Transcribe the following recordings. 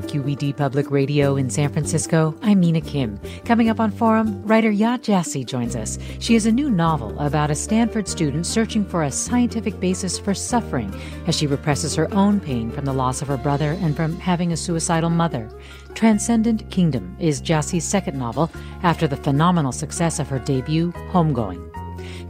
KQED Public Radio in San Francisco, I'm Mina Kim. Coming up on Forum, writer Yaa Gyasi joins us. She has a new novel about a Stanford student searching for a scientific basis for suffering as she represses her own pain from the loss of her brother and from having a suicidal mother. Transcendent Kingdom is Gyasi's second novel after the phenomenal success of her debut, Homegoing.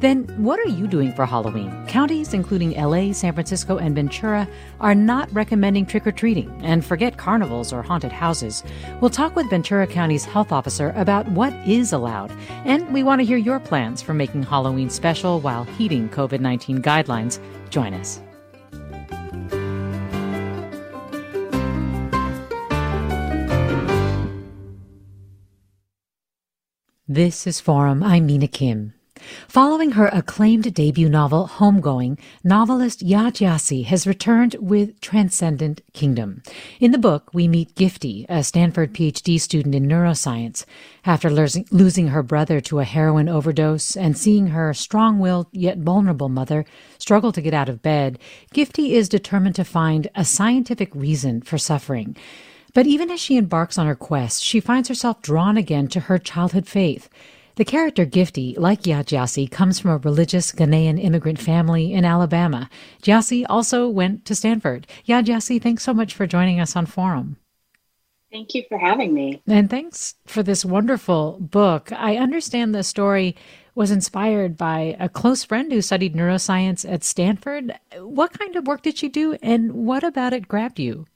Then, what are you doing for Halloween? Counties, including LA, San Francisco, and Ventura, are not recommending trick or treating, and forget carnivals or haunted houses. We'll talk with Ventura County's health officer about what is allowed, and we want to hear your plans for making Halloween special while heeding COVID 19 guidelines. Join us. This is Forum. I'm Mina Kim. Following her acclaimed debut novel, Homegoing, novelist Yaa Gyasi has returned with Transcendent Kingdom. In the book, we meet Gifty, a Stanford PhD student in neuroscience. After losing her brother to a heroin overdose and seeing her strong willed yet vulnerable mother struggle to get out of bed, Gifty is determined to find a scientific reason for suffering. But even as she embarks on her quest, she finds herself drawn again to her childhood faith. The character Gifty, like Yaa Gyasi, comes from a religious Ghanaian immigrant family in Alabama. Gyasi also went to Stanford. Yaa Gyasi, thanks so much for joining us on Forum. Thank you for having me. And thanks for this wonderful book. I understand the story was inspired by a close friend who studied neuroscience at Stanford. What kind of work did she do, and what about it grabbed you?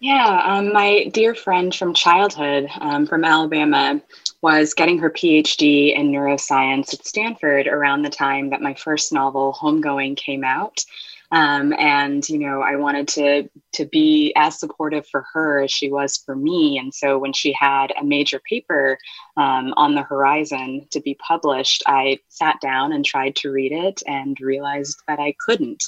Yeah, um, my dear friend from childhood um, from Alabama was getting her PhD in neuroscience at Stanford around the time that my first novel, Homegoing, came out. Um, and you know i wanted to to be as supportive for her as she was for me. And so when she had a major paper um, on the horizon to be published i sat down and tried to read it and realized that i couldn't.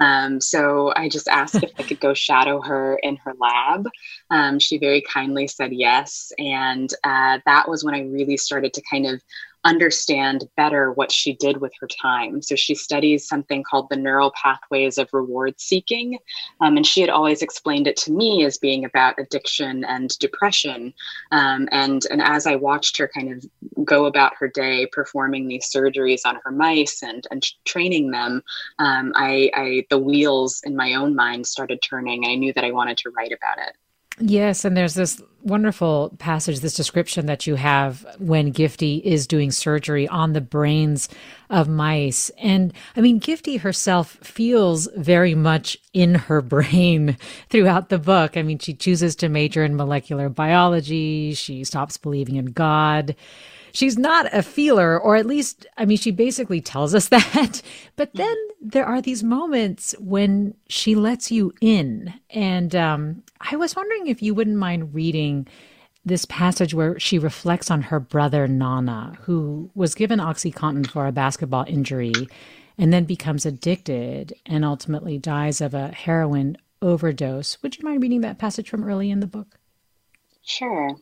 Um, so i just asked if i could go shadow her in her lab. Um, she very kindly said yes. And uh, that was when i really started to kind of understand better what she did with her time. So she studies something called the neural pathways of reward seeking. Um, and she had always explained it to me as being about addiction and depression. Um, and, and as I watched her kind of go about her day performing these surgeries on her mice and, and training them, um, I, I, the wheels in my own mind started turning. I knew that I wanted to write about it. Yes, and there's this wonderful passage, this description that you have when Gifty is doing surgery on the brains of mice. And I mean, Gifty herself feels very much in her brain throughout the book. I mean, she chooses to major in molecular biology, she stops believing in God she's not a feeler, or at least, I mean, she basically tells us that. But then there are these moments when she lets you in. And um, I was wondering if you wouldn't mind reading this passage where she reflects on her brother Nana, who was given OxyContin for a basketball injury. and then becomes addicted and ultimately dies of a heroin overdose. Would you mind reading that passage from early in the book? Sure.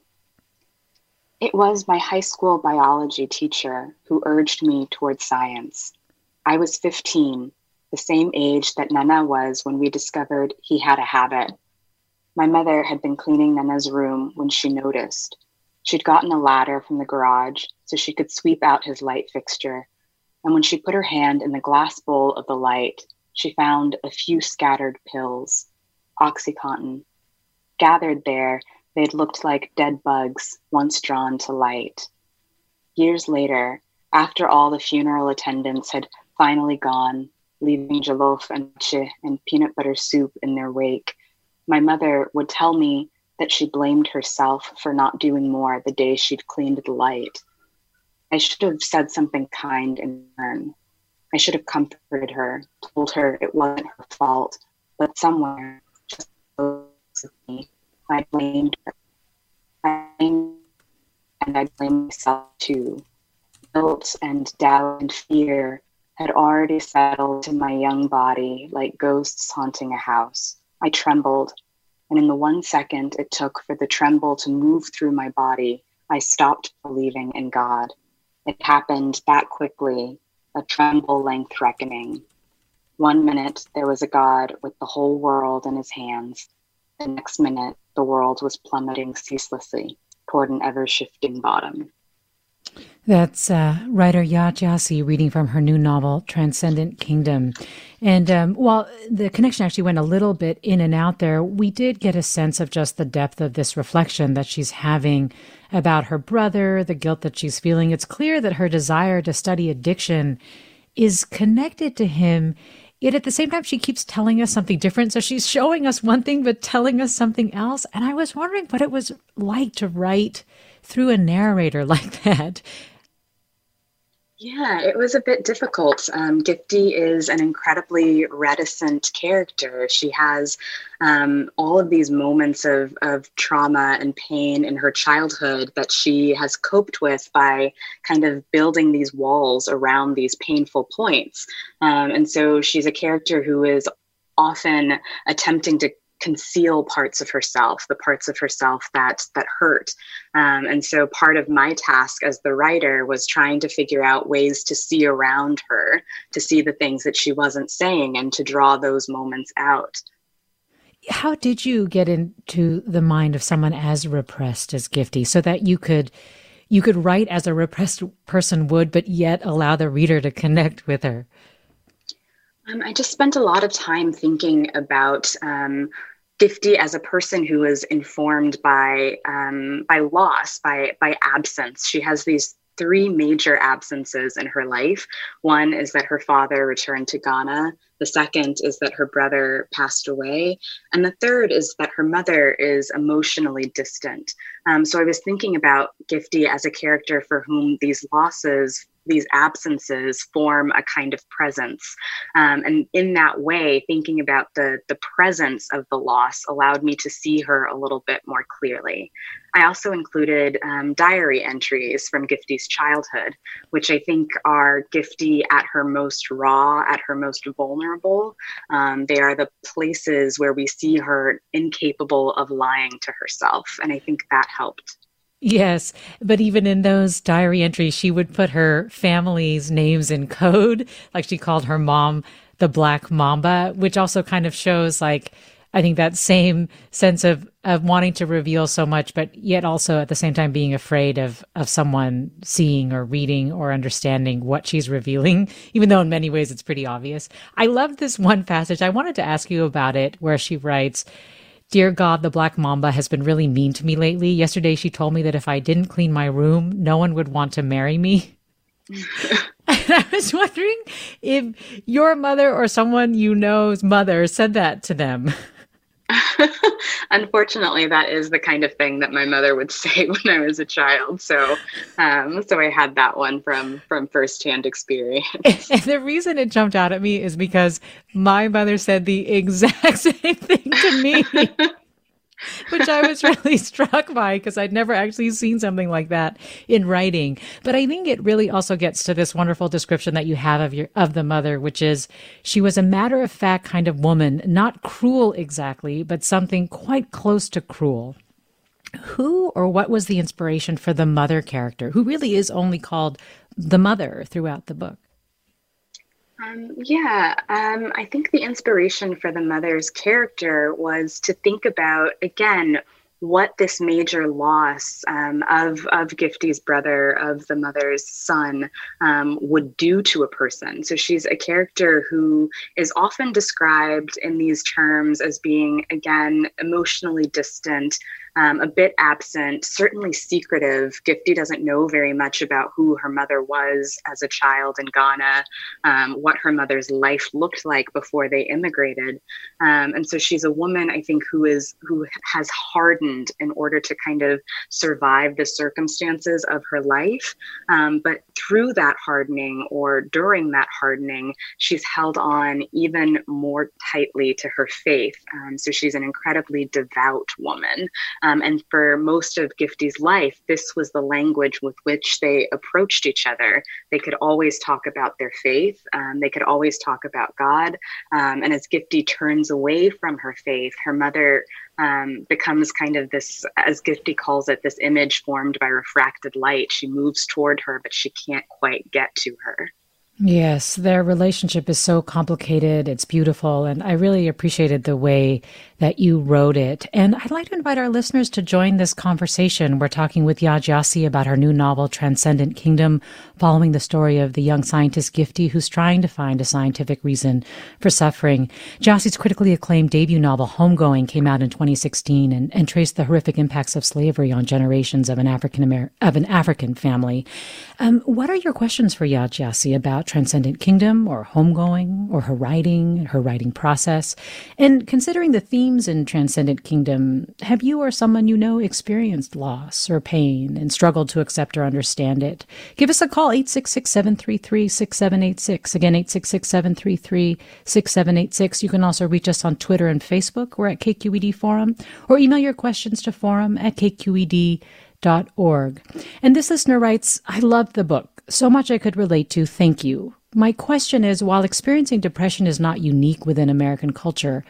It was my high school biology teacher who urged me towards science. I was 15, the same age that Nana was when we discovered he had a habit. My mother had been cleaning Nana's room when she noticed. She'd gotten a ladder from the garage so she could sweep out his light fixture. And when she put her hand in the glass bowl of the light, she found a few scattered pills, Oxycontin. Gathered there, They'd looked like dead bugs once drawn to light. Years later, after all the funeral attendants had finally gone, leaving jollof and che and peanut butter soup in their wake, my mother would tell me that she blamed herself for not doing more the day she'd cleaned the light. I should have said something kind in turn. I should have comforted her, told her it wasn't her fault, but somewhere, just me, I blamed her. I blamed, and I blamed myself too. Guilt and doubt and fear had already settled in my young body like ghosts haunting a house. I trembled, and in the one second it took for the tremble to move through my body, I stopped believing in God. It happened that quickly, a tremble length reckoning. One minute there was a God with the whole world in his hands. The next minute the world was plummeting ceaselessly toward an ever shifting bottom. That's uh, writer Yaa Gyasi reading from her new novel, Transcendent Kingdom. And um, while the connection actually went a little bit in and out there, we did get a sense of just the depth of this reflection that she's having about her brother, the guilt that she's feeling. It's clear that her desire to study addiction is connected to him Yet at the same time, she keeps telling us something different. So she's showing us one thing, but telling us something else. And I was wondering what it was like to write through a narrator like that. Yeah, it was a bit difficult. Um, Gifty is an incredibly reticent character. She has um, all of these moments of, of trauma and pain in her childhood that she has coped with by kind of building these walls around these painful points. Um, and so she's a character who is often attempting to conceal parts of herself, the parts of herself that that hurt. Um, and so part of my task as the writer was trying to figure out ways to see around her, to see the things that she wasn't saying, and to draw those moments out. How did you get into the mind of someone as repressed as Gifty, so that you could? You could write as a repressed person would, but yet allow the reader to connect with her. Um, I just spent a lot of time thinking about um, Gifty as a person who is informed by um, by loss, by by absence. She has these three major absences in her life. One is that her father returned to Ghana. The second is that her brother passed away. And the third is that her mother is emotionally distant. Um, so I was thinking about Gifty as a character for whom these losses these absences form a kind of presence. Um, and in that way, thinking about the, the presence of the loss allowed me to see her a little bit more clearly. I also included um, diary entries from Gifty's childhood, which I think are Gifty at her most raw, at her most vulnerable. Um, they are the places where we see her incapable of lying to herself. And I think that helped. Yes, but even in those diary entries, she would put her family's names in code. Like she called her mom the Black Mamba, which also kind of shows like I think that same sense of of wanting to reveal so much, but yet also at the same time being afraid of of someone seeing or reading or understanding what she's revealing, even though in many ways it's pretty obvious. I love this one passage. I wanted to ask you about it, where she writes. Dear God, the black mamba has been really mean to me lately. Yesterday, she told me that if I didn't clean my room, no one would want to marry me. I was wondering if your mother or someone you know's mother said that to them. Unfortunately, that is the kind of thing that my mother would say when I was a child. So, um, so I had that one from from firsthand experience. And the reason it jumped out at me is because my mother said the exact same thing to me. Which I was really struck by because I'd never actually seen something like that in writing. But I think it really also gets to this wonderful description that you have of your of the mother, which is she was a matter of fact kind of woman, not cruel exactly, but something quite close to cruel. Who or what was the inspiration for the mother character, who really is only called the mother throughout the book? Um, yeah, um, I think the inspiration for the mother's character was to think about, again, what this major loss um, of, of Gifty's brother, of the mother's son, um, would do to a person. So she's a character who is often described in these terms as being, again, emotionally distant, um, a bit absent, certainly secretive. Gifty doesn't know very much about who her mother was as a child in Ghana, um, what her mother's life looked like before they immigrated, um, and so she's a woman I think who is who has hardened in order to kind of survive the circumstances of her life. Um, but through that hardening or during that hardening, she's held on even more tightly to her faith. Um, so she's an incredibly devout woman. Um, and for most of Gifty's life, this was the language with which they approached each other. They could always talk about their faith, um, they could always talk about God. Um, and as Gifty turns away from her faith, her mother um, becomes kind of this, as Gifty calls it, this image formed by refracted light. She moves toward her, but she can't quite get to her. Yes, their relationship is so complicated. It's beautiful. And I really appreciated the way that you wrote it. And I'd like to invite our listeners to join this conversation. We're talking with Yaa Gyasi about her new novel, Transcendent Kingdom, following the story of the young scientist Gifty who's trying to find a scientific reason for suffering. Gyasi's critically acclaimed debut novel, Homegoing, came out in 2016 and, and traced the horrific impacts of slavery on generations of an African of an African family. Um, what are your questions for Yaa Gyasi about Transcendent Kingdom or Homegoing or her writing, her writing process? And considering the theme themes in Transcendent Kingdom, have you or someone you know experienced loss or pain and struggled to accept or understand it? Give us a call, 866-733-6786. Again, 866-733-6786. You can also reach us on Twitter and Facebook. We're at KQED Forum, or email your questions to forum at kqed.org. And this listener writes, I love the book. So much I could relate to. Thank you. My question is while experiencing depression is not unique within American culture,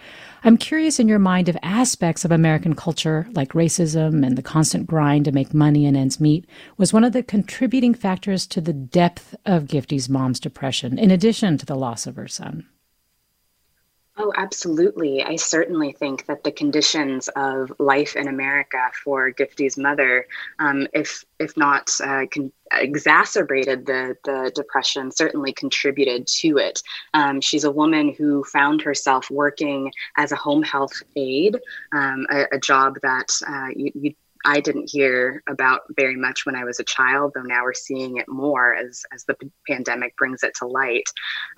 I'm curious in your mind if aspects of American culture, like racism and the constant grind to make money and ends meet, was one of the contributing factors to the depth of Gifty's mom's depression, in addition to the loss of her son. Oh, absolutely. I certainly think that the conditions of life in America for Gifty's mother, um, if if not uh, con- exacerbated the the depression, certainly contributed to it. Um, she's a woman who found herself working as a home health aide, um, a, a, job that uh, you, you I didn't hear about very much when I was a child, though now we're seeing it more as, as the pandemic brings it to light.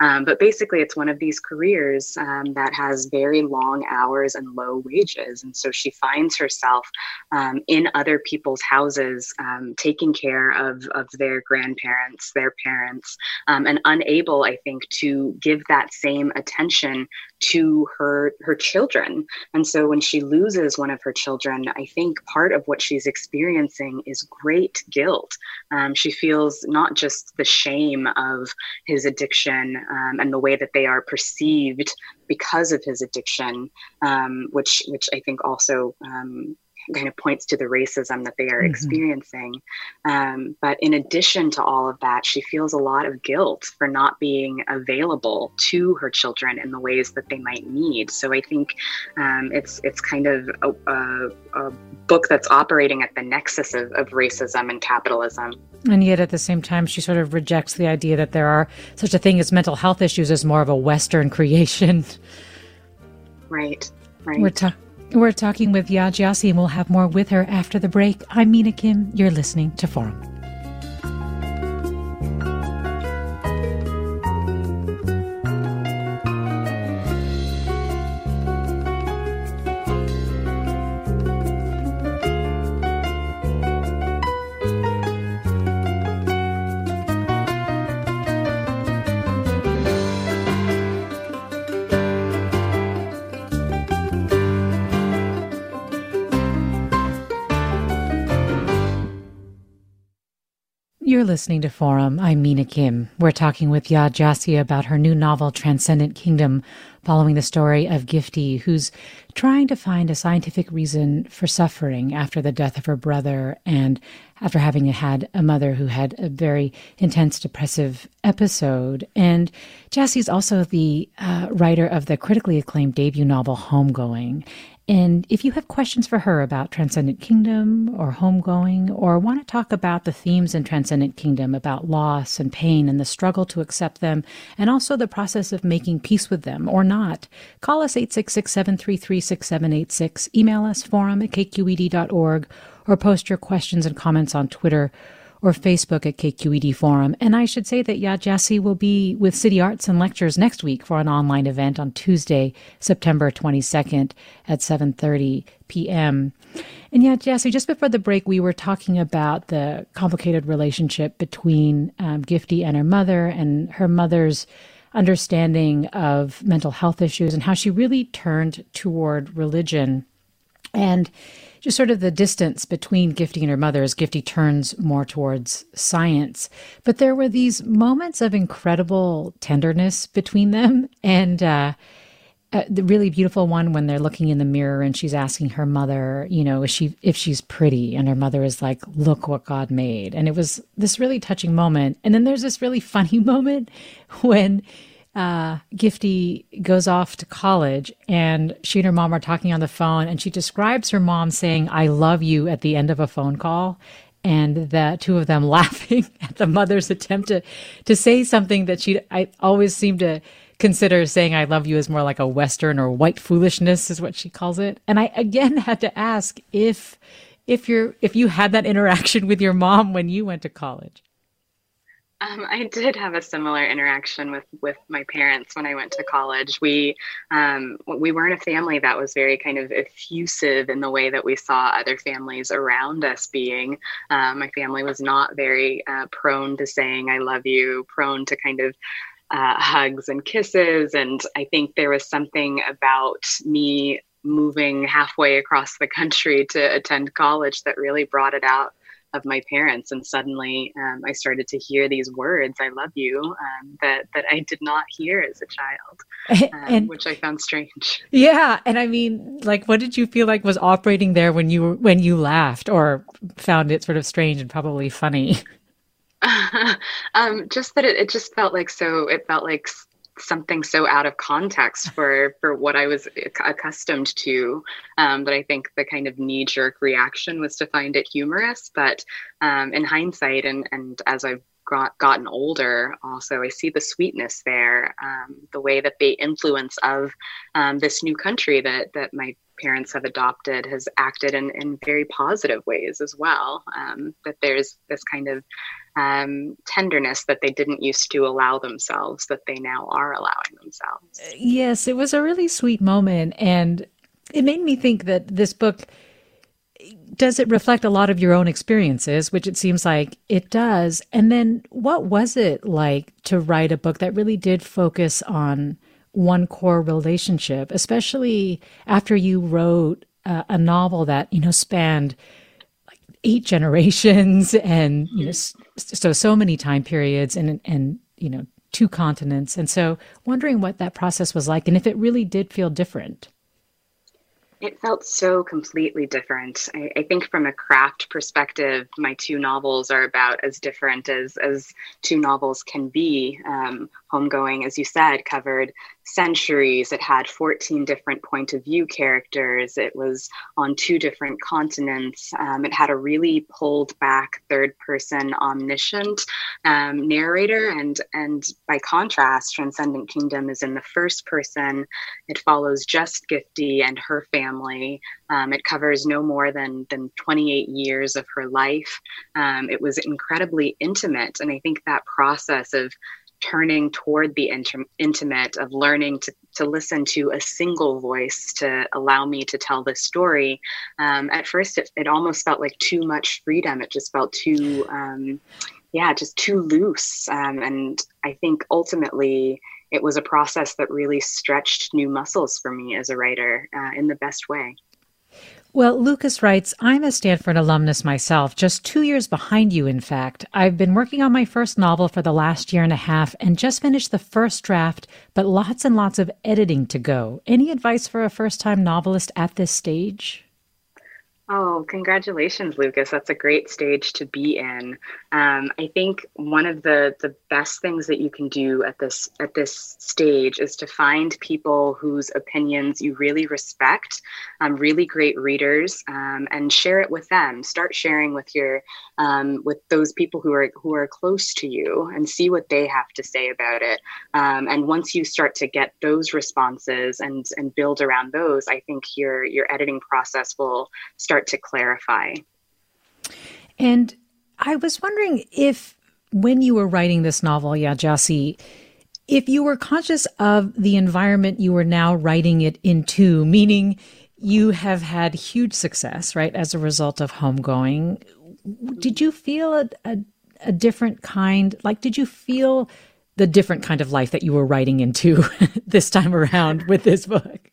Um, but basically, it's one of these careers um, that has very long hours and low wages. And so she finds herself um, in other people's houses, um, taking care of, of their grandparents, their parents, um, and unable, I think, to give that same attention to her her children. And so when she loses one of her children i think part of what she's experiencing is great guilt. Um, she feels not just the shame of his addiction um, and the way that they are perceived because of his addiction um, which which i think also um, kind of points to the racism that they are mm-hmm. experiencing. Um, but in addition to all of that, she feels a lot of guilt for not being available to her children in the ways that they might need. So I think um, it's it's kind of a, a, a, book that's operating at the nexus of, of racism and capitalism. And yet, at the same time, she sort of rejects the idea that there are such a thing as mental health issues as more of a Western creation. Right. Right. We're, ta- we're talking with Gyasi, and we'll have more with her after the break. I'm Mina Kim. You're listening to Forum. You're listening to Forum. I'm Mina Kim. We're talking with Yaa Gyasi about her new novel, Transcendent Kingdom, following the story of Gifty, who's trying to find a scientific reason for suffering after the death of her brother and after having had a mother who had a very intense depressive episode. And Gyasi's also the uh, writer of the critically acclaimed debut novel, Homegoing. And if you have questions for her about Transcendent Kingdom or homegoing, or want to talk about the themes in Transcendent Kingdom about loss and pain and the struggle to accept them, and also the process of making peace with them or not, call us 866 733 6786, email us forum at kqed.org, or post your questions and comments on Twitter or Facebook at KQED Forum. And I should say that Yaa Gyasi will be with City Arts and Lectures next week for an online event on Tuesday, September 22nd at 7.30 p.m. And Yaa Gyasi, just before the break, we were talking about the complicated relationship between um, Gifty and her mother and her mother's understanding of mental health issues and how she really turned toward religion. And just sort of the distance between Gifty and her mother as Gifty turns more towards science. But there were these moments of incredible tenderness between them. And, uh, uh, the really beautiful one when they're looking in the mirror and she's asking her mother, you know, is she if she's pretty, and her mother is like, "Look what God made," and it was this really touching moment. And then there's this really funny moment when uh, Gifty goes off to college and she and her mom are talking on the phone and she describes her mom saying, I love you at the end of a phone call. And the two of them laughing at the mother's attempt to, to say something that she, I always seem to consider saying I love you as more like a Western or white foolishness is what she calls it. And I again had to ask if, if you're, if you had that interaction with your mom when you went to college. Um, I did have a similar interaction with with my parents when I went to college. We um, we weren't a family that was very kind of effusive in the way that we saw other families around us being. Um, my family was not very uh, prone to saying "I love you," prone to kind of uh, hugs and kisses. And I think there was something about me moving halfway across the country to attend college that really brought it out of my parents and suddenly um, i started to hear these words i love you um, that that i did not hear as a child um, and, which i found strange. Yeah and i mean like what did you feel like was operating there when you when you laughed or found it sort of strange and probably funny? Um, just that it, it just felt like so it felt like something so out of context for for what I was accustomed to um, that I think the kind of knee jerk reaction was to find it humorous. But um, in hindsight, and and as I've got, gotten older, also I see the sweetness there, um, the way that the influence of um, this new country that that my parents have adopted has acted in, in very positive ways as well. Um, that there's this kind of um, tenderness that they didn't used to allow themselves, that they now are allowing themselves. Yes, it was a really sweet moment. And it made me think that this book does it reflect a lot of your own experiences, which it seems like it does. And then what was it like to write a book that really did focus on one core relationship, especially after you wrote uh, a novel that, you know, spanned eight generations and you know so so many time periods and and you know two continents and so wondering what that process was like and if it really did feel different it felt so completely different. I, I, think from a craft perspective, my two novels are about as different as as two novels can be. Um, Homegoing, as you said, covered centuries. It had 14 different point of view characters. It was on two different continents. Um, it had a really pulled back third person omniscient um, narrator. And, and by contrast, Transcendent Kingdom is in the first person. It follows just Gifty and her family. Um, it covers no more than, than 28 years of her life. Um, it was incredibly intimate. And I think that process of turning toward the intim- intimate of learning to, to listen to a single voice to allow me to tell this story. Um, at first it, it almost felt like too much freedom. It just felt too um, yeah just too loose. Um, and i think ultimately it was a process that really stretched new muscles for me as a writer uh, in the best way Well, Lucas writes, I'm a Stanford alumnus myself, just two years behind you, in fact. I've been working on my first novel for the last year and a half and just finished the first draft, but lots and lots of editing to go. Any advice for a first time novelist at this stage? Oh, congratulations, Lucas. That's a great stage to be in. Um, I think one of the the best things that you can do at this at this stage is to find people whose opinions you really respect, um, really great readers, um, and share it with them. Start sharing with your um, with those people who are who are close to you, and see what they have to say about it. Um, and once you start to get those responses and and build around those, I think your your editing process will start start to clarify. And I was wondering if, when you were writing this novel, Yaa Gyasi, if you were conscious of the environment you were now writing it into, meaning you have had huge success, right, as a result of homegoing. Did you feel a, a, a different kind? Like, did you feel the different kind of life that you were writing into this time around with this book?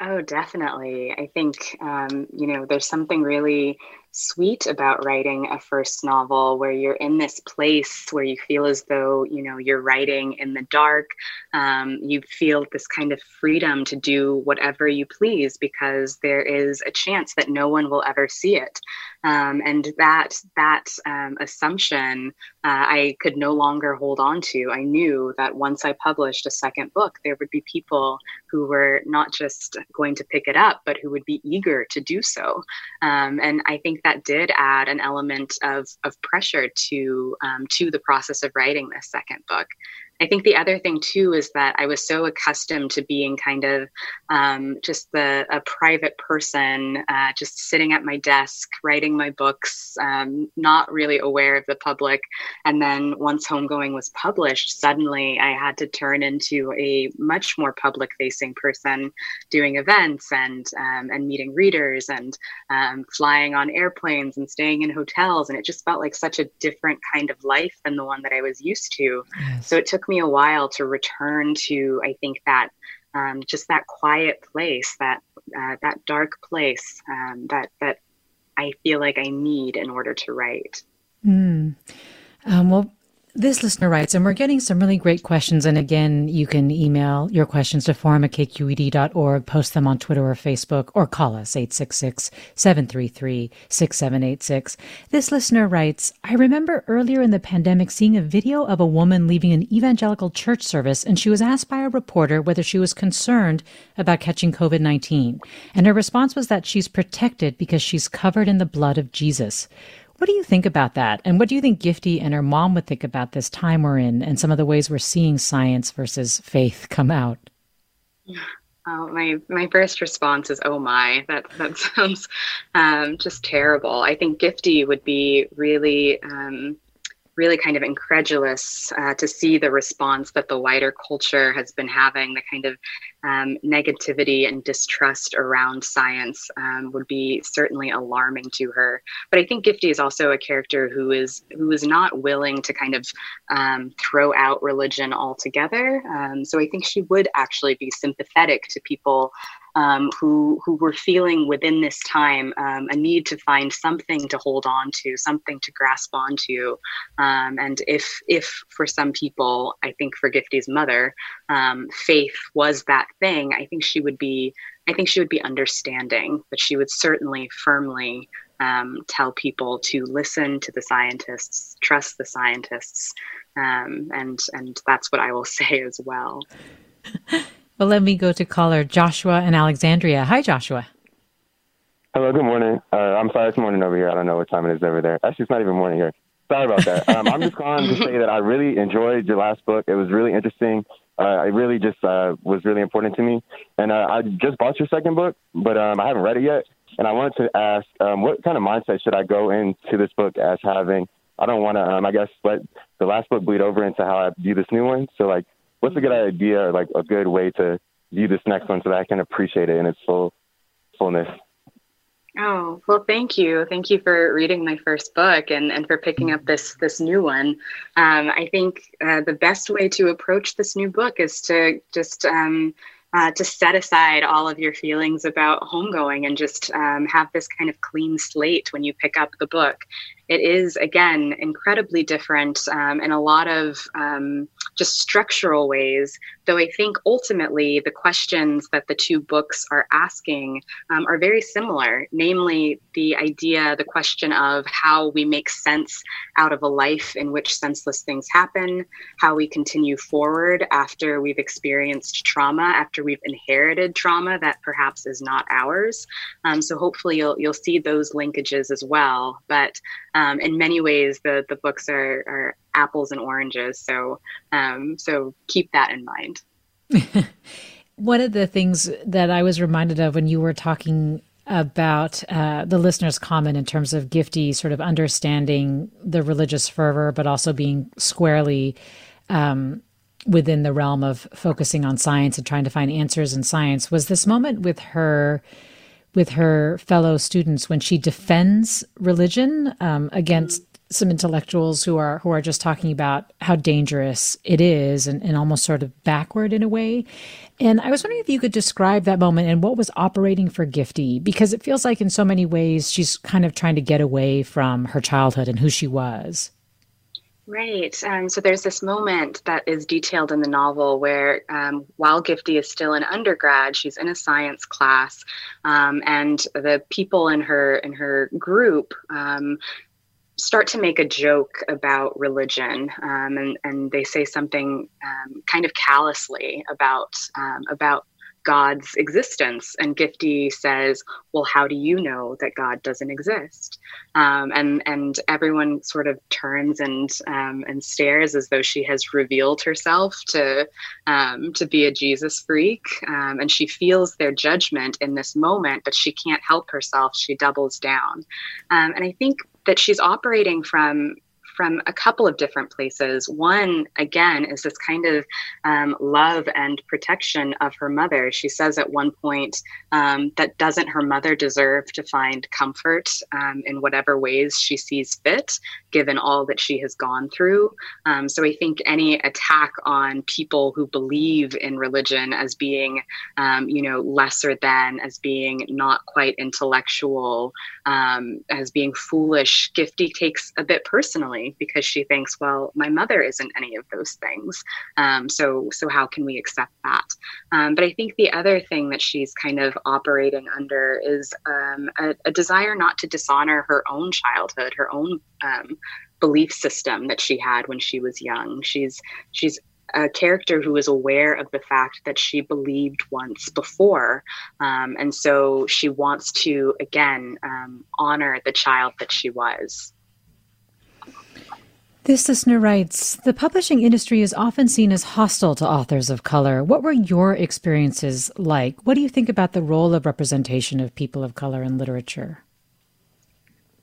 Oh, definitely. I think, um, you know, there's something really sweet about writing a first novel where you're in this place where you feel as though you know you're writing in the dark um, you feel this kind of freedom to do whatever you please because there is a chance that no one will ever see it um, and that that um, assumption uh, i could no longer hold on to i knew that once i published a second book there would be people who were not just going to pick it up but who would be eager to do so um, and i think that did add an element of, of pressure to um, to the process of writing this second book. I think the other thing too is that I was so accustomed to being kind of um, just the a private person, uh, just sitting at my desk writing my books, um, not really aware of the public. And then once Homegoing was published, suddenly I had to turn into a much more public facing person, doing events and um, and meeting readers and um, flying on airplanes and staying in hotels. And it just felt like such a different kind of life than the one that I was used to. Yes. So it took me a while to return to, I think, that um, just that quiet place, that uh, that dark place um, that that I feel like I need in order to write. Mm. Um, well, this listener writes, and we're getting some really great questions. And again, you can email your questions to forum at kqed.org, post them on Twitter or Facebook, or call us 866 733 6786. This listener writes, I remember earlier in the pandemic seeing a video of a woman leaving an evangelical church service, and she was asked by a reporter whether she was concerned about catching COVID 19. And her response was that she's protected because she's covered in the blood of Jesus. What do you think about that? And what do you think Gifty and her mom would think about this time we're in and some of the ways we're seeing science versus faith come out? Oh, my my first response is, "Oh my, that that sounds um, just terrible." I think Gifty would be really um, really kind of incredulous uh, to see the response that the wider culture has been having, the kind of um, negativity and distrust around science um, would be certainly alarming to her. But I think Gifty is also a character who is who is not willing to kind of um, throw out religion altogether. Um, so I think she would actually be sympathetic to people um, who who were feeling within this time um, a need to find something to hold on to, something to grasp onto. Um, and if if for some people, I think for Gifty's mother, um, faith was that thing, I think she would be I think she would be understanding, but she would certainly firmly um, tell people to listen to the scientists, trust the scientists, um, and and that's what I will say as well. Well, let me go to caller Joshua in Alexandria. Hi, Joshua. Hello, good morning. Uh, I'm sorry, it's morning over here. I don't know what time it is over there. Actually, it's not even morning here. Sorry about that. Um, I'm just calling to say that I really enjoyed your last book. It was really interesting. Uh, it really just uh, was really important to me. And uh, I just bought your second book, but um, I haven't read it yet. And I wanted to ask, um, what kind of mindset should I go into this book as having? I don't want to, um, I guess, let the last book bleed over into how I view this new one. So, like, what's a good idea or like a good way to view this next one so that I can appreciate it in its full fullness? Oh, well, thank you. Thank you for reading my first book and, and for picking up this this new one. Um, I think uh, the best way to approach this new book is to just um, uh, to set aside all of your feelings about homegoing and just um, have this kind of clean slate when you pick up the book it is again incredibly different um, in a lot of um, just structural ways though i think ultimately the questions that the two books are asking um, are very similar. Namely the idea the question of how we make sense out of a life in which senseless things happen how we continue forward after we've experienced trauma after we've inherited trauma that perhaps is not ours. Um, so hopefully you'll you'll see those linkages as well. But um, in many ways the the books are, are apples and oranges. So um, so keep that in mind. One of the things that i was reminded of when you were talking about uh, the listener's comment in terms of gifty sort of understanding the religious fervor but also being squarely um, within the realm of focusing on science and trying to find answers in science was this moment with her with her fellow students when she defends religion um, against some intellectuals who are who are just talking about how dangerous it is and, and almost sort of backward in a way. And I was wondering if you could describe that moment and what was operating for Gifty, because it feels like in so many ways she's kind of trying to get away from her childhood and who she was. Right. Um, so there's this moment that is detailed in the novel where, um, while Gifty is still an undergrad, she's in a science class, um, and the people in her in her group um, start to make a joke about religion, um, and and they say something um, kind of callously about about God's existence. And Gifty says, Well, how do you know that God doesn't exist? Um, and and everyone sort of turns and um, and stares as though she has revealed herself to um, to be a Jesus freak. Um, and she feels their judgment in this moment, but she can't help herself. She doubles down. Um, and I think that she's operating from from a couple of different places. One, again, is this kind of um, love and protection of her mother. She says at one point um, that doesn't her mother deserve to find comfort um, in whatever ways she sees fit, given all that she has gone through. Um, so I think any attack on people who believe in religion as being, um, you know, lesser than, as being not quite intellectual, um, as being foolish, Gifty takes a bit personally because she thinks, well, my mother isn't any of those things. Um, so, so how can we accept that? Um, but I think the other thing that she's kind of operating under is um, a, a, desire not to dishonor her own childhood, her own um, belief system that she had when she was young. She's she's a character who is aware of the fact that she believed once before. Um, and so she wants to, again, um, honor the child that she was. This listener writes The publishing industry is often seen as hostile to authors of color. What were your experiences like? What do you think about the role of representation of people of color in literature?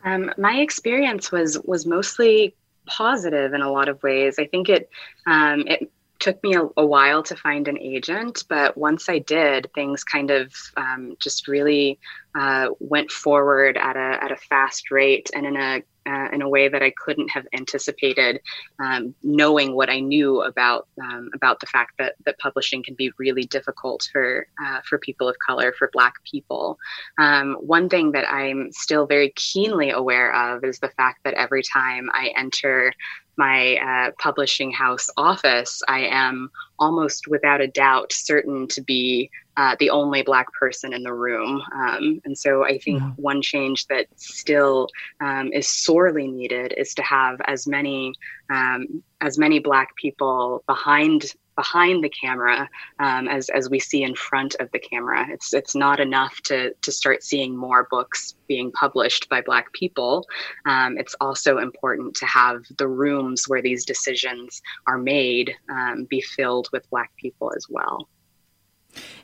Um, my experience was was mostly positive in a lot of ways. I think it um, it took me a, a, while to find an agent, but once I did, things kind of um, just really uh, went forward at a at a fast rate and in a uh, in a way that I couldn't have anticipated, um, knowing what I knew about um, about the fact that that publishing can be really difficult for uh, for people of color, for Black people. Um, one thing that I'm still very keenly aware of is the fact that every time I enter my uh, publishing house office, I am almost without a doubt certain to be uh, the only Black person in the room. Um, and so I think one change that still um, is sorely needed is to have as many um, as many Black people behind behind the camera um, as as we see in front of the camera. It's it's not enough to to start seeing more books being published by Black people. Um, it's also important to have the rooms where these decisions are made um, be filled with Black people as well.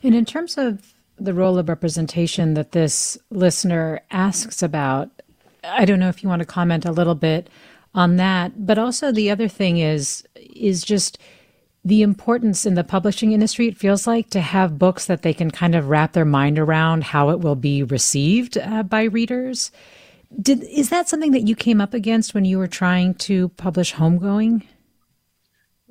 And in terms of the role of representation that this listener asks about, I don't know if you want to comment a little bit on that, but also the other thing is is just the importance in the publishing industry, it feels like, to have books that they can kind of wrap their mind around how it will be received uh, by readers. Did is that something that you came up against when you were trying to publish Homegoing?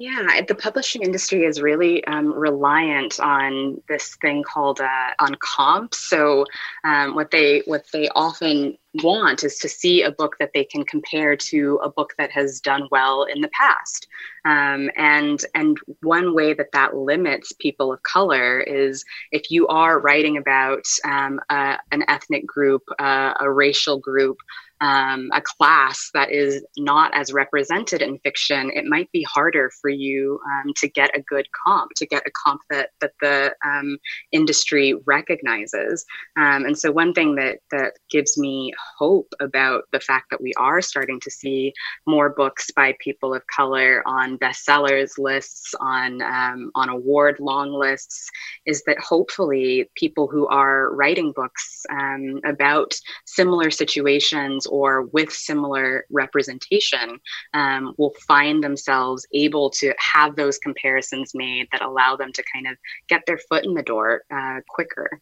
Yeah, the publishing industry is really um, reliant on this thing called uh, on comps. So, um, what they what they often want is to see a book that they can compare to a book that has done well in the past. Um, and and one way that that limits people of color is if you are writing about um, a, an ethnic group, uh, a racial group um, a class that is not as represented in fiction, it might be harder for you um, to get a good comp, to get a comp that that the um, industry recognizes. Um, and so, one thing that that gives me hope about the fact that we are starting to see more books by people of color on bestsellers lists, on um, on award long lists, is that hopefully people who are writing books um, about similar situations or with similar representation um, will find themselves able to have those comparisons made that allow them to kind of get their foot in the door uh, quicker.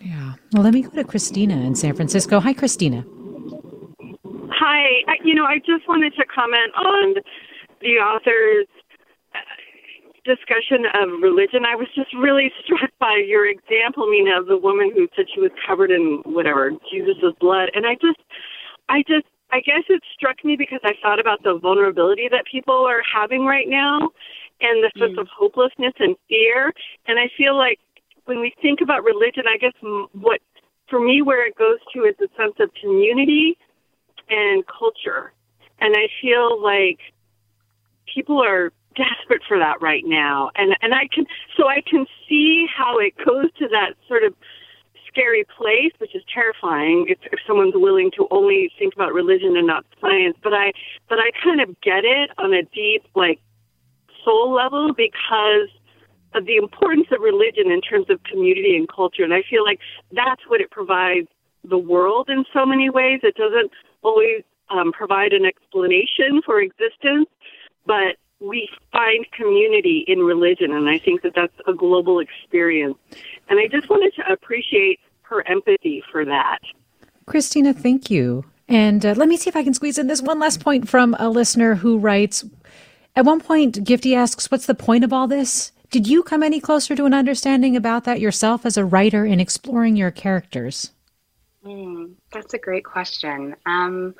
Yeah. Well, let me go to Christina in San Francisco. Hi, Christina. Hi. I, you know, I just wanted to comment on the author's discussion of religion, I was just really struck by your example, Mina, of the woman who said she was covered in whatever Jesus' blood, and I just, I just, I guess it struck me because I thought about the vulnerability that people are having right now, and the sense mm. of hopelessness and fear, and I feel like when we think about religion, I guess what for me where it goes to is a sense of community and culture, and I feel like people are desperate for that right now, and and I can so I can see how it goes to that sort of scary place, which is terrifying if, if someone's willing to only think about religion and not science. But I but I kind of get it on a deep like soul level because of the importance of religion in terms of community and culture, and I feel like that's what it provides the world in so many ways. It doesn't always um, provide an explanation for existence, but we find community in religion, and I think that that's a global experience. And I just wanted to appreciate her empathy for that. Christina, thank you. And uh, let me see if I can squeeze in this one last point from a listener who writes At one point, Gifty asks, What's the point of all this? Did you come any closer to an understanding about that yourself as a writer in exploring your characters? Mm, that's a great question. Um,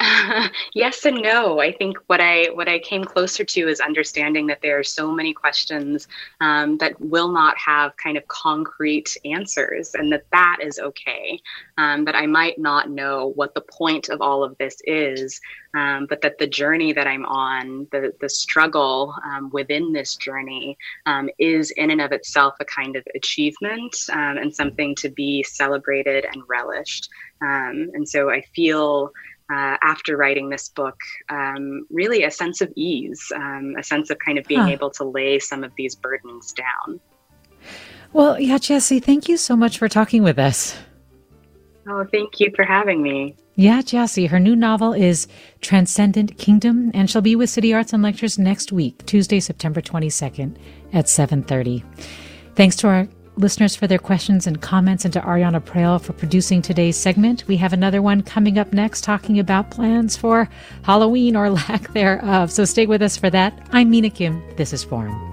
yes and no. I think what I what I came closer to is understanding that there are so many questions um, that will not have kind of concrete answers, and that that is okay. Um, that I might not know what the point of all of this is, um, but that the journey that I'm on, the the struggle um, within this journey, um, is in and of itself a kind of achievement um, and something to be celebrated and relished. and so I feel uh, after writing this book, um, really a sense of ease, um, a sense of kind of being huh. able to lay some of these burdens down. Well, yeah, Gyasi, thank you so much for talking with us. Oh, thank you for having me. Yeah, Gyasi. Her new novel is Transcendent Kingdom, and she'll be with City Arts and Lectures next week, Tuesday, September 22nd at 7.30. Thanks to our listeners for their questions and comments, and to Ariana Proehl for producing today's segment. We have another one coming up next talking about plans for Halloween or lack thereof. So stay with us for that. I'm Mina Kim. This is Forum.